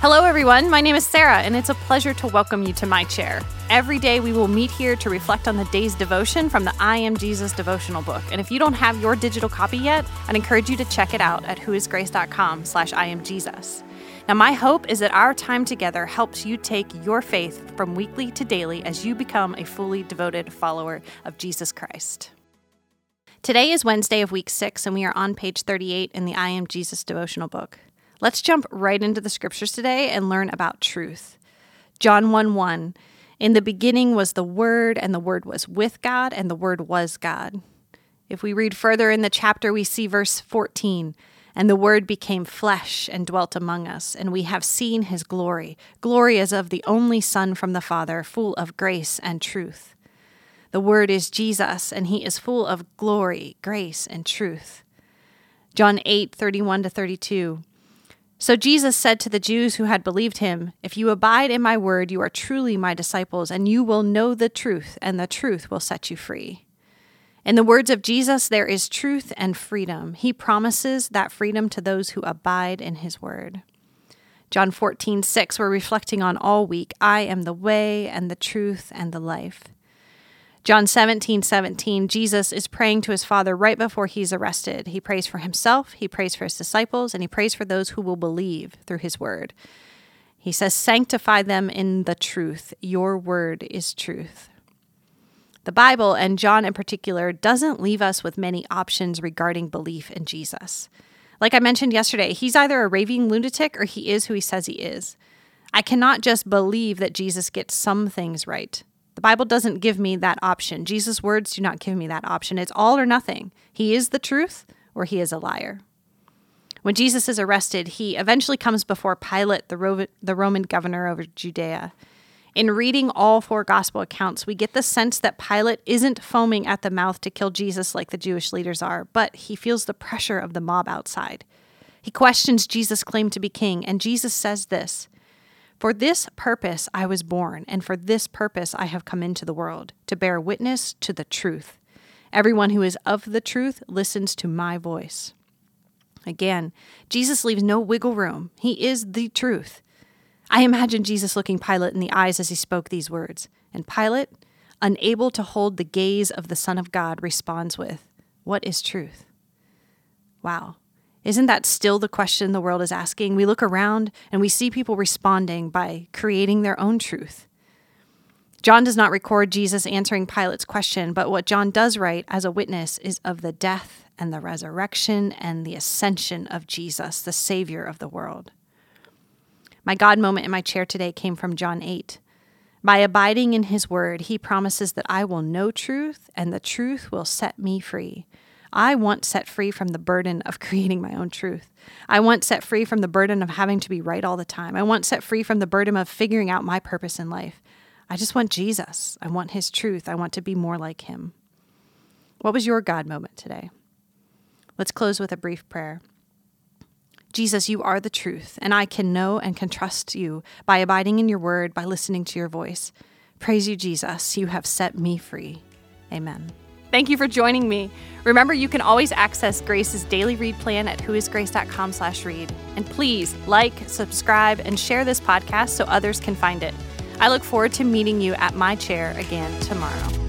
Hello, everyone. My name is Sarah, and it's a pleasure to welcome you to my chair. Every day, we will meet here to reflect on the day's devotion from the I Am Jesus devotional book. And if you don't have your digital copy yet, I'd encourage you to check it out at whoisgrace.com slash I Am Jesus. Now, my hope is that our time together helps you take your faith from weekly to daily as you become a fully devoted follower of Jesus Christ. Today is Wednesday of week six, and we are on page 38 in the I Am Jesus devotional book. Let's jump right into the scriptures today and learn about truth. John 1 1. In the beginning was the Word, and the Word was with God, and the Word was God. If we read further in the chapter, we see verse 14. And the Word became flesh and dwelt among us, and we have seen his glory. Glory as of the only Son from the Father, full of grace and truth. The Word is Jesus, and he is full of glory, grace, and truth. John 8 31 to 32. So Jesus said to the Jews who had believed him, If you abide in my word, you are truly my disciples, and you will know the truth, and the truth will set you free. In the words of Jesus, there is truth and freedom. He promises that freedom to those who abide in his word. John 14, 6, we're reflecting on all week I am the way and the truth and the life. John 17, 17, Jesus is praying to his Father right before he's arrested. He prays for himself, he prays for his disciples, and he prays for those who will believe through his word. He says, Sanctify them in the truth. Your word is truth. The Bible, and John in particular, doesn't leave us with many options regarding belief in Jesus. Like I mentioned yesterday, he's either a raving lunatic or he is who he says he is. I cannot just believe that Jesus gets some things right. The Bible doesn't give me that option. Jesus' words do not give me that option. It's all or nothing. He is the truth or he is a liar. When Jesus is arrested, he eventually comes before Pilate, the, Ro- the Roman governor over Judea. In reading all four gospel accounts, we get the sense that Pilate isn't foaming at the mouth to kill Jesus like the Jewish leaders are, but he feels the pressure of the mob outside. He questions Jesus' claim to be king, and Jesus says this for this purpose I was born, and for this purpose I have come into the world, to bear witness to the truth. Everyone who is of the truth listens to my voice. Again, Jesus leaves no wiggle room. He is the truth. I imagine Jesus looking Pilate in the eyes as he spoke these words. And Pilate, unable to hold the gaze of the Son of God, responds with, What is truth? Wow. Isn't that still the question the world is asking? We look around and we see people responding by creating their own truth. John does not record Jesus answering Pilate's question, but what John does write as a witness is of the death and the resurrection and the ascension of Jesus, the Savior of the world. My God moment in my chair today came from John 8. By abiding in his word, he promises that I will know truth and the truth will set me free. I want set free from the burden of creating my own truth. I want set free from the burden of having to be right all the time. I want set free from the burden of figuring out my purpose in life. I just want Jesus. I want his truth. I want to be more like him. What was your God moment today? Let's close with a brief prayer. Jesus, you are the truth, and I can know and can trust you by abiding in your word, by listening to your voice. Praise you, Jesus. You have set me free. Amen. Thank you for joining me. Remember, you can always access Grace's daily read plan at whoisgrace.com slash read. And please like, subscribe, and share this podcast so others can find it. I look forward to meeting you at my chair again tomorrow.